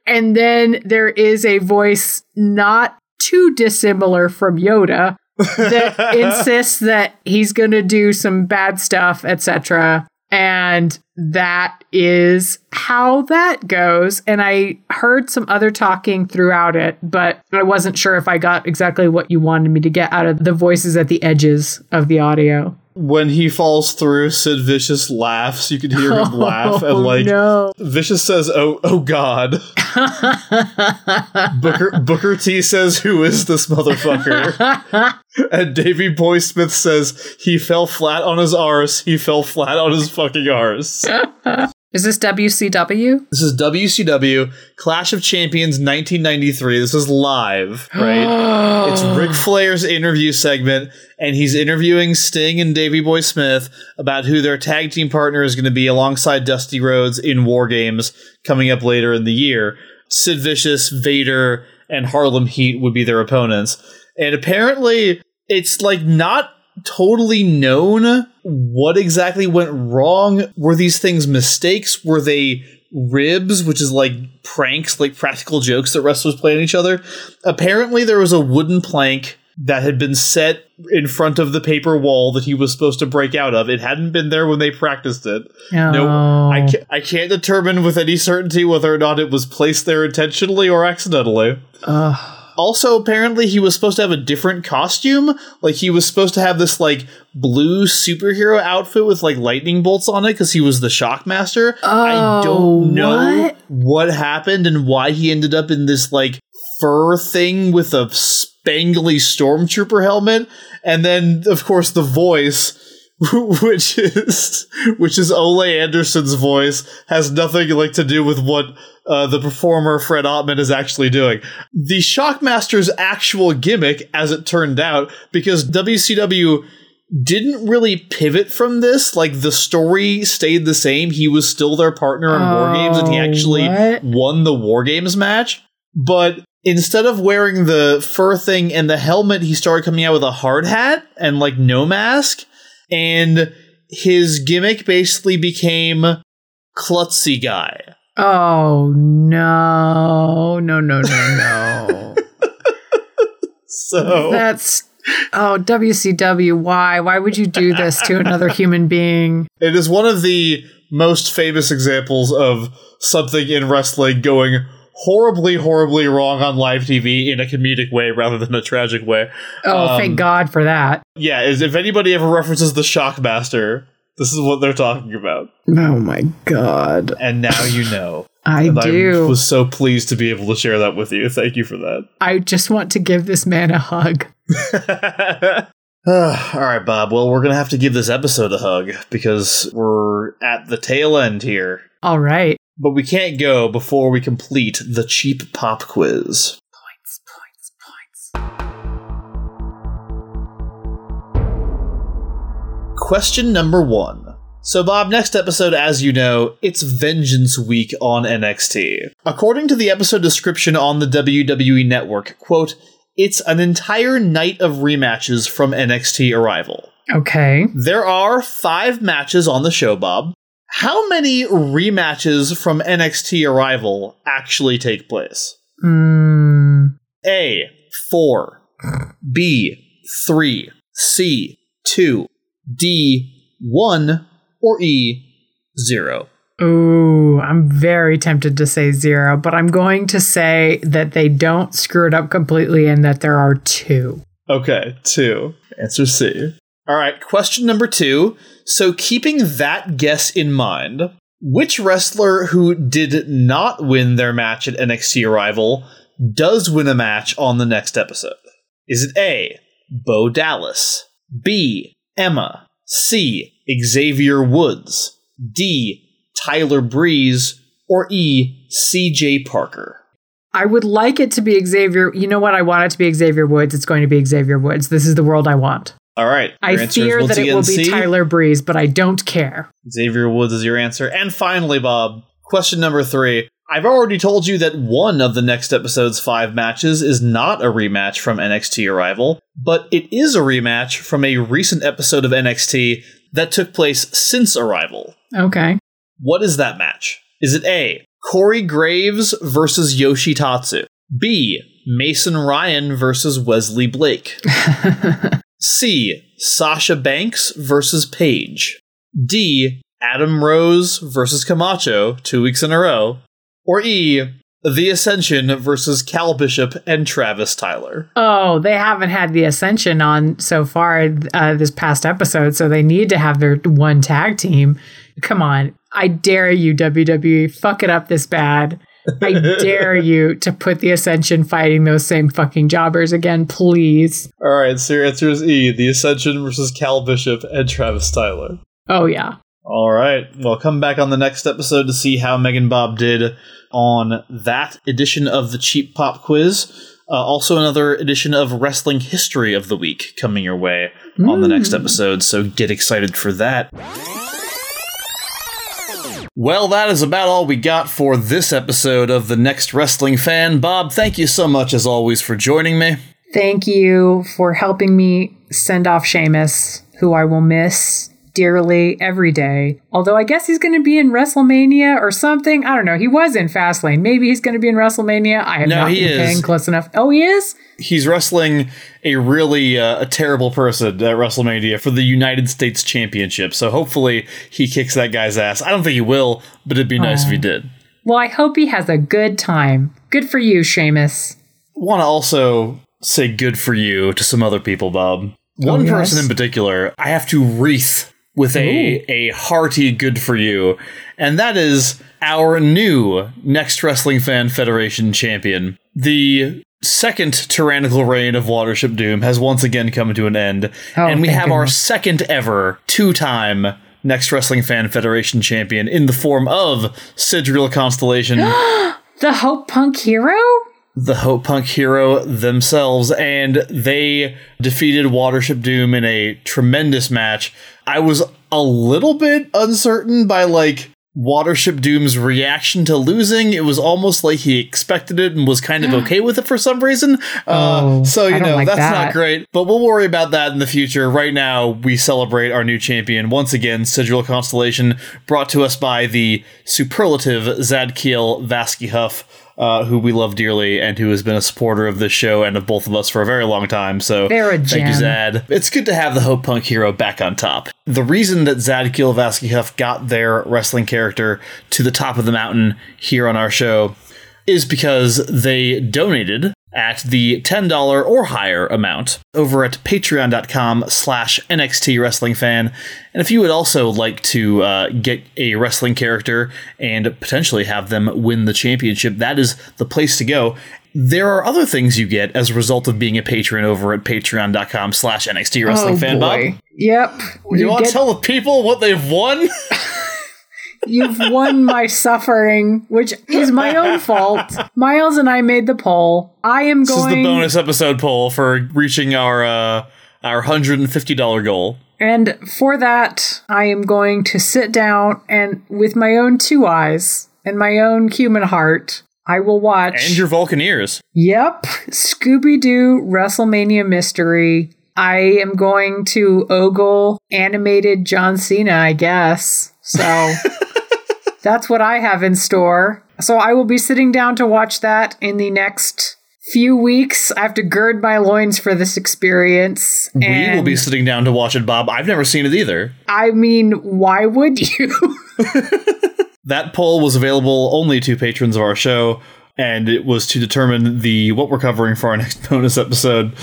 and then there is a voice not too dissimilar from Yoda that insists that he's going to do some bad stuff, etc. And that is how that goes. And I heard some other talking throughout it, but I wasn't sure if I got exactly what you wanted me to get out of the voices at the edges of the audio when he falls through, Sid Vicious laughs. You can hear him laugh, and oh, like no. Vicious says, "Oh, oh God." Booker Booker T says, "Who is this motherfucker?" and Davy Boy Smith says, "He fell flat on his arse. He fell flat on his fucking arse." Is this WCW? This is WCW Clash of Champions 1993. This is live, right? it's Ric Flair's interview segment, and he's interviewing Sting and Davy Boy Smith about who their tag team partner is going to be alongside Dusty Rhodes in War Games coming up later in the year. Sid Vicious, Vader, and Harlem Heat would be their opponents. And apparently, it's like not totally known what exactly went wrong. Were these things mistakes? Were they ribs, which is like pranks, like practical jokes that wrestlers play on each other? Apparently, there was a wooden plank that had been set in front of the paper wall that he was supposed to break out of. It hadn't been there when they practiced it. Oh. No, I can't, I can't determine with any certainty whether or not it was placed there intentionally or accidentally. Ugh. Also, apparently, he was supposed to have a different costume. Like, he was supposed to have this, like, blue superhero outfit with, like, lightning bolts on it because he was the Shockmaster. I Oh, don't know what? what happened and why he ended up in this, like, fur thing with a spangly stormtrooper helmet. And then, of course, the voice. Which is which is Ole Anderson's voice has nothing like to do with what uh, the performer Fred Ottman is actually doing. The Shockmaster's actual gimmick, as it turned out, because WCW didn't really pivot from this. Like the story stayed the same. He was still their partner in War Games, and he Oh, actually what? won the War Games match. But instead of wearing the fur thing and the helmet, he started coming out with a hard hat and like no mask. And his gimmick basically became klutzy guy. Oh no. No, no, no, no. So That's oh WCW, why? Why would you do this to another human being? it is one of the most famous examples of something in wrestling going horribly, horribly wrong on live TV in a comedic way rather than a tragic way. Oh, Um, thank God for that. Yeah, is if anybody ever references the Shockmaster, this is what they're talking about. Oh my God. And now you know. I And do. I was so pleased to be able to share that with you. Thank you for that. I just want to give this man a hug. All right, Bob. Well, we're going to have to give this episode a hug because we're at the tail end here. All right. But we can't go before we complete the cheap pop quiz. Points, points, points. Question number one. So, Bob, next episode, as you know, it's Vengeance Week on NXT. According to the episode description on the WWE Network, quote, it's an entire night of rematches from NXT Arrival. Okay. There are five matches on the show, Bob. How many rematches from NXT Arrival actually take place? Mm, A. 4. B. 3. C. 2. D. 1. Or E. 0. Ooh, I'm very tempted to say zero, but I'm going to say that they don't screw it up completely and that there are two. Okay, two. Answer C. All right, question number two. So, keeping that guess in mind, which wrestler who did not win their match at NXT Arrival does win a match on the next episode? Is it A, Bo Dallas, B, Emma, C, Xavier Woods, D, Tyler Breeze, or E, CJ Parker? I would like it to be Xavier. You know what? I want it to be Xavier Woods. It's going to be Xavier Woods. This is the world I want. All right. I your answer is fear that it will be Tyler Breeze, but I don't care. Xavier Woods is your answer. And finally, Bob, question number three. I've already told you that one of the next episode's five matches is not a rematch from NXT Arrival, but it is a rematch from a recent episode of NXT that took place since Arrival. Okay. What is that match? Is it A. Corey Graves versus Yoshitatsu? B. Mason Ryan versus Wesley Blake? C. Sasha Banks versus Paige? D. Adam Rose versus Camacho two weeks in a row? Or E. The Ascension versus Cal Bishop and Travis Tyler? Oh, they haven't had the Ascension on so far uh, this past episode, so they need to have their one tag team. Come on. I dare you, WWE. Fuck it up this bad. I dare you to put the Ascension fighting those same fucking jobbers again, please. All right, so your answer is E. The Ascension versus Cal Bishop and Travis Tyler. Oh, yeah. All right. Well, come back on the next episode to see how MeganBob did on that edition of the Cheap Pop Quiz. Uh, also, another edition of Wrestling History of the Week coming your way on the next episode, so get excited for that. Well, that is about all we got for this episode of The Next Wrestling Fan. Bob, thank you so much, as always, for joining me. Thank you for helping me send off Sheamus, who I will miss dearly every day. Although I guess he's going to be in WrestleMania or something. I don't know. He was in Fastlane. Maybe he's going to be in WrestleMania. I have No, not he been is. paying close enough. Oh, he is? He's wrestling a really uh, a terrible person at WrestleMania for the United States Championship. So hopefully he kicks that guy's ass. I don't think he will, but it'd be nice if he did. Well, I hope he has a good time. Good for you, Sheamus. Want to also say good for you to some other people, Bob. One yes? person in particular, I have to wreath with a a hearty good for you, and that is our new Next Wrestling Fan Federation champion. The second tyrannical reign of Watership Doom has once again come to an end, Oh, and we thank have our second ever two-time Next Wrestling Fan Federation champion in the form of Sidriel Constellation The Hope Punk hero? the Hope Punk hero themselves, and they defeated Watership Doom in a tremendous match. I was a little bit uncertain by like Watership Doom's reaction to losing. It was almost like he expected it and was kind of okay with it for some reason. Uh, Oh, so you know like that's that. not great, but we'll worry about that in the future. Right now, we celebrate our new champion once again, Sigil Constellation, brought to us by the superlative Zadkiel Vasky Huff uh, who we love dearly and who has been a supporter of this show and of both of us for a very long time. So thank you. Zad. It's good to have the Hope Punk hero back on top. The reason that Zadkiel got their wrestling character to the top of the mountain here on our show is because they donated at the $10 or higher amount over at patreon.com slash NXT Wrestling Fan. And if you would also like to uh, get a wrestling character and potentially have them win the championship, that is the place to go. There are other things you get as a result of being a patron over at patreon.com slash NXT Wrestling oh, Fan. Bob. Yep. You, want get- to tell the people what they've won? You've won my suffering, which is my own fault. Miles and I made the poll. I am This is going the bonus episode poll for reaching our uh, our hundred and fifty dollar goal. And for that, I am going to sit down and with my own two eyes and my own human heart, I will watch. And your Vulcan ears. Yep, Scooby Doo WrestleMania Mystery. I am going to ogle animated John Cena, I guess. So that's what I have in store. So I will be sitting down to watch that in the next few weeks. I have to gird my loins for this experience. we will be sitting down to watch it, Bob. I've never seen it either. I mean, why would you? That poll was available only to patrons of our show, and it was to determine the what we're covering for our next bonus episode.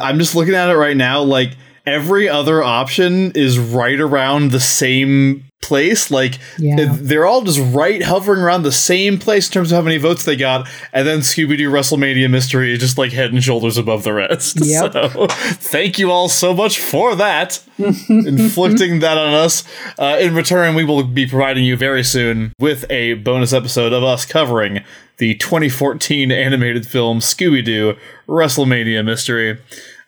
I'm just looking at it right now, like every other option is right around the same place. Like Yeah. they're all just right hovering around the same place in terms of how many votes they got, and then Scooby Doo WrestleMania Mystery is just like head and shoulders above the rest. Yep. So thank you all so much for that, inflicting that on us. Uh, in return, we will be providing you very soon with a bonus episode of us covering the 2014 animated film Scooby Doo WrestleMania Mystery.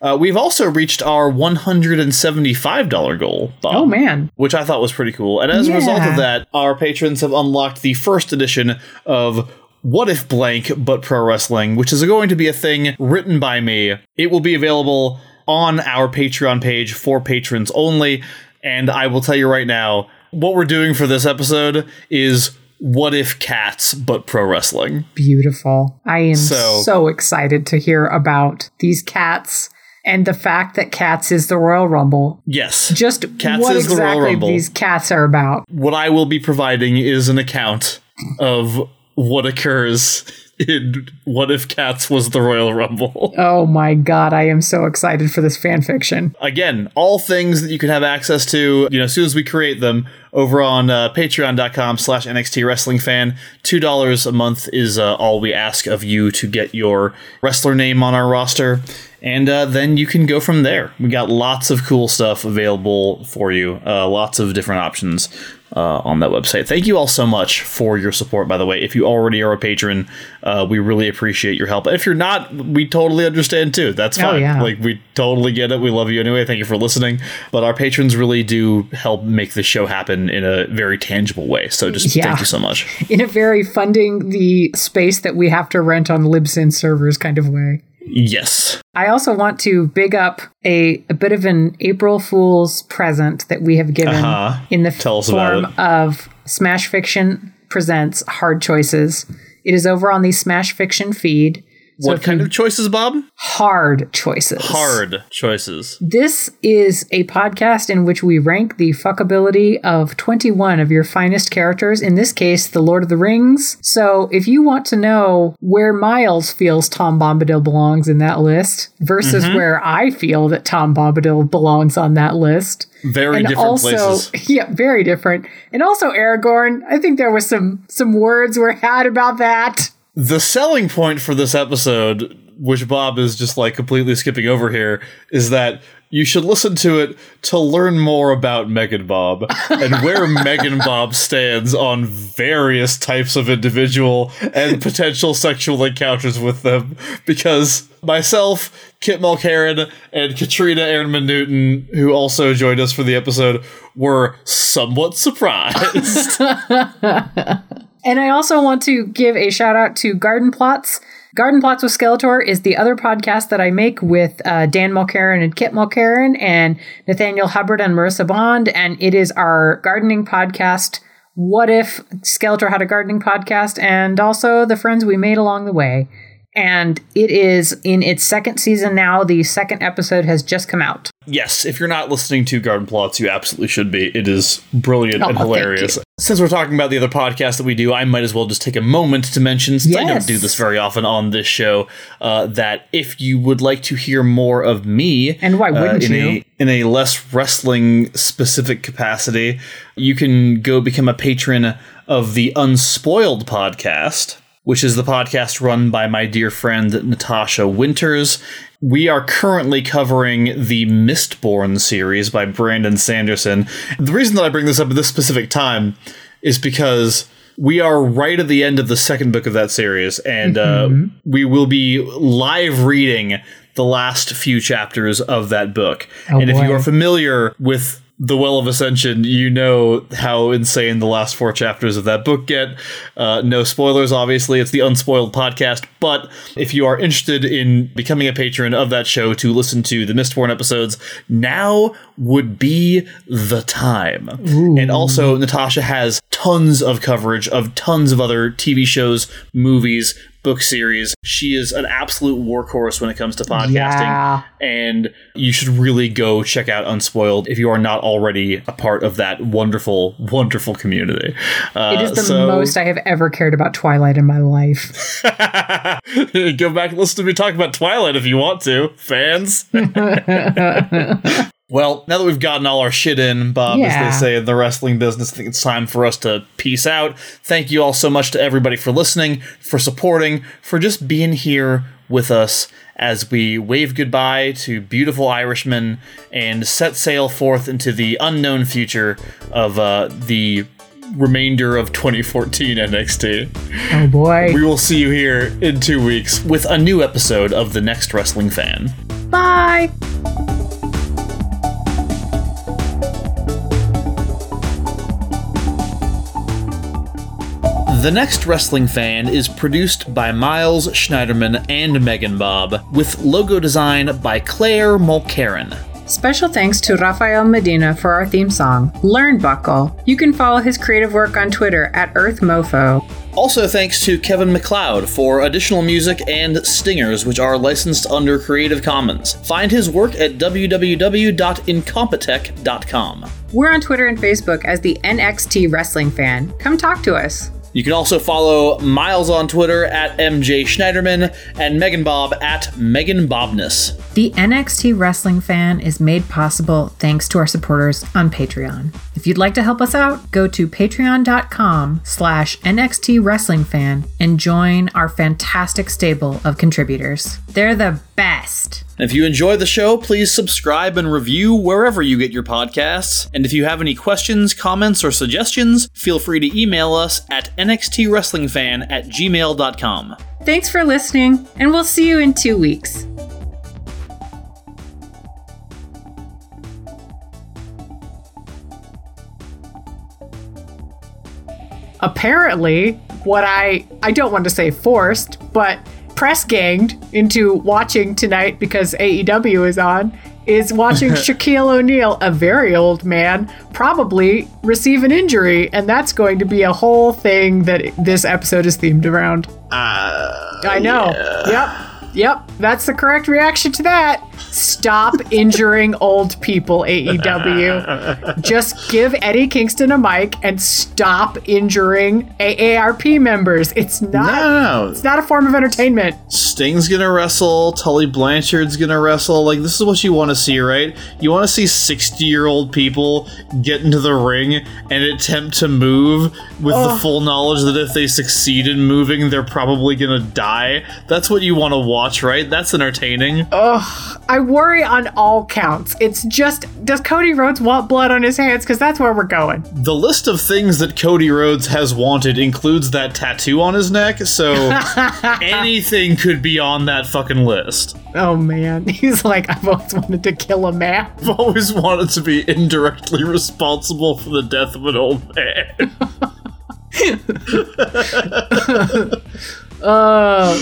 Uh, we've also reached our $175 goal, Bob Oh man. which I thought was pretty cool. And as a result of that, our patrons have unlocked the first edition of What If Blank But Pro Wrestling, which is going to be a thing written by me. It will be available on our Patreon page for patrons only. And I will tell you right now, what we're doing for this episode is What If Cats But Pro Wrestling. Beautiful. I am So- so, excited to hear about these cats and the fact that Cats is the Royal Rumble. Yes. Just Cats what is the Royal exactly Rumble. these cats are about. what I will be providing is an account of what occurs in What If Cats Was the Royal Rumble. Oh my god, I am so excited for this fan fiction. Again, all things that you can have access to, you know, as soon as we create them over on uh, patreon.com slash NXT Wrestling Fan. $2 a month is uh, all we ask of you to get your wrestler name on our roster. And uh, then you can go from there. We got lots of cool stuff available for you, uh, lots of different options uh, on that website. Thank you all so much for your support, by the way. If you already are a patron, uh, we really appreciate your help. If you're not, we totally understand too. That's fine. yeah. Like, we totally get it. We love you anyway. Thank you for listening. But our patrons really do help make this show happen in a very tangible way. So just Yeah. thank you so much. In a very funding the space that we have to rent on Libsyn servers kind of way. Yes. I also want to big up a, a bit of an April Fool's present that we have given Uh-huh. in the Tell form of Smash Fiction Presents Hard Choices. It is over on the Smash Fiction feed. So what kind of choices, Bob? hard choices? Hard choices. This is a podcast in which we rank the fuckability of 21 of your finest characters, in this case, The Lord of the Rings. So if you want to know where Miles feels Tom Bombadil belongs in that list versus Mm-hmm. where I feel that Tom Bombadil belongs on that list. Very And different also, places. yeah, very different. And also Aragorn. I think there was some some words were had about that. The selling point for this episode, which Bob is just like completely skipping over here, is that you should listen to it to learn more about MeganBob and where MeganBob stands on various types of individual and potential sexual encounters with them. Because myself, Kit Mulcairn, and Katrina Aaronman Newton, who also joined us for the episode, were somewhat surprised. And I also want to give a shout out to Garden Plots. Garden Plots with Skeletor is the other podcast that I make with uh, Dan Mulcairn and Kit Mulcairn and Nathaniel Hubbard and Marissa Bond. And it is our gardening podcast. What if Skeletor had a gardening podcast? And also the friends we made along the way. And it is in its second season now. The second episode has just come out. Yes, if you're not listening to Garden Plots, you absolutely should be. It is brilliant Oh, and hilarious. Since we're talking about the other podcast that we do, I might as well just take a moment to mention, since I don't do this very often on this show, uh, that if you would like to hear more of me, And why uh, wouldn't in you? A, in a less wrestling specific capacity, you can go become a patron of the Unspoiled podcast which is the podcast run by my dear friend Natasha Winters. We are currently covering the Mistborn series by Brandon Sanderson. The reason that I bring this up at this specific time is because we are right at the end of the second book of that series, and uh, we will be live reading the last few chapters of that book. and if you are familiar with the Well of Ascension, you know how insane the last four chapters of that book get. Uh, no spoilers, obviously. It's the Unspoiled podcast. But if you are interested in becoming a patron of that show to listen to the Mistborn episodes, now would be the time. And also, Natasha has tons of coverage of tons of other TV shows, movies, book series. She is an absolute workhorse when it comes to podcasting. Yeah. And you should really go check out Unspoiled if you are not already a part of that wonderful, wonderful community. Uh, It is the so- most I have ever cared about Twilight in my life. Go back and listen to me talk about Twilight if you want to, fans. well, now that we've gotten all our shit in, Bob, Yeah. as they say in the wrestling business, I think it's time for us to peace out. Thank you all so much to everybody for listening, for supporting, for just being here with us as we wave goodbye to beautiful Irishmen and set sail forth into the unknown future of uh, the remainder of 2014 NXT. Oh boy. We will see you here in two weeks with a new episode of The Next Wrestling Fan. Bye. The Next Wrestling Fan is produced by Miles Schneiderman and MeganBob, with logo design by Claire Mulcairn. Special thanks to Rafael Medina for our theme song, Learnbuckle. You can follow his creative work on Twitter at EarthMeauxFaux. Also, thanks to Kevin MacLeod for additional music and stingers, which are licensed under Creative Commons. Find his work at www.incompetech.com. We're on Twitter and Facebook as the NXT Wrestling Fan. Come talk to us. You can also follow Miles on Twitter at MJ Schneiderman and MeganBob at Megan Bobness. The NXT Wrestling Fan is made possible thanks to our supporters on Patreon. If you'd like to help us out, go to patreon.com slash NXT Wrestling Fan and join our fantastic stable of contributors. They're the best. If you enjoy the show, please subscribe and review wherever you get your podcasts. And if you have any questions, comments, or suggestions, feel free to email us at nxtwrestlingfan at gmail.com. Thanks for listening, and we'll see you in two weeks. Apparently, what I I don't want to say forced, but press ganged into watching tonight because AEW is on is watching Shaquille O'Neal, a very old man, probably receive an injury, and that's going to be a whole thing that this episode is themed around. Uh, I know. Yep. Yep. That's the correct reaction to that. Stop injuring old people, AEW. Just give Eddie Kingston a mic and stop injuring AARP members. It's not No, it's not a form of entertainment. Sting's gonna wrestle, Tully Blanchard's gonna wrestle. Like, this is what you want to see, right? You want to see 60 year old people get into the ring and attempt to move with the full knowledge that if they succeed in moving, they're probably gonna die. That's what you want to watch, right? That's entertaining. Ugh, I worry on all counts. It's just does Cody Rhodes want blood on his hands? Because that's where we're going. The list of things that Cody Rhodes has wanted includes that tattoo on his neck, so anything could be on that fucking list. Oh man. He's like, I've always wanted to kill a man. I've always wanted to be indirectly responsible for the death of an old man. Uh,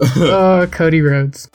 Oh, Cody Rhodes.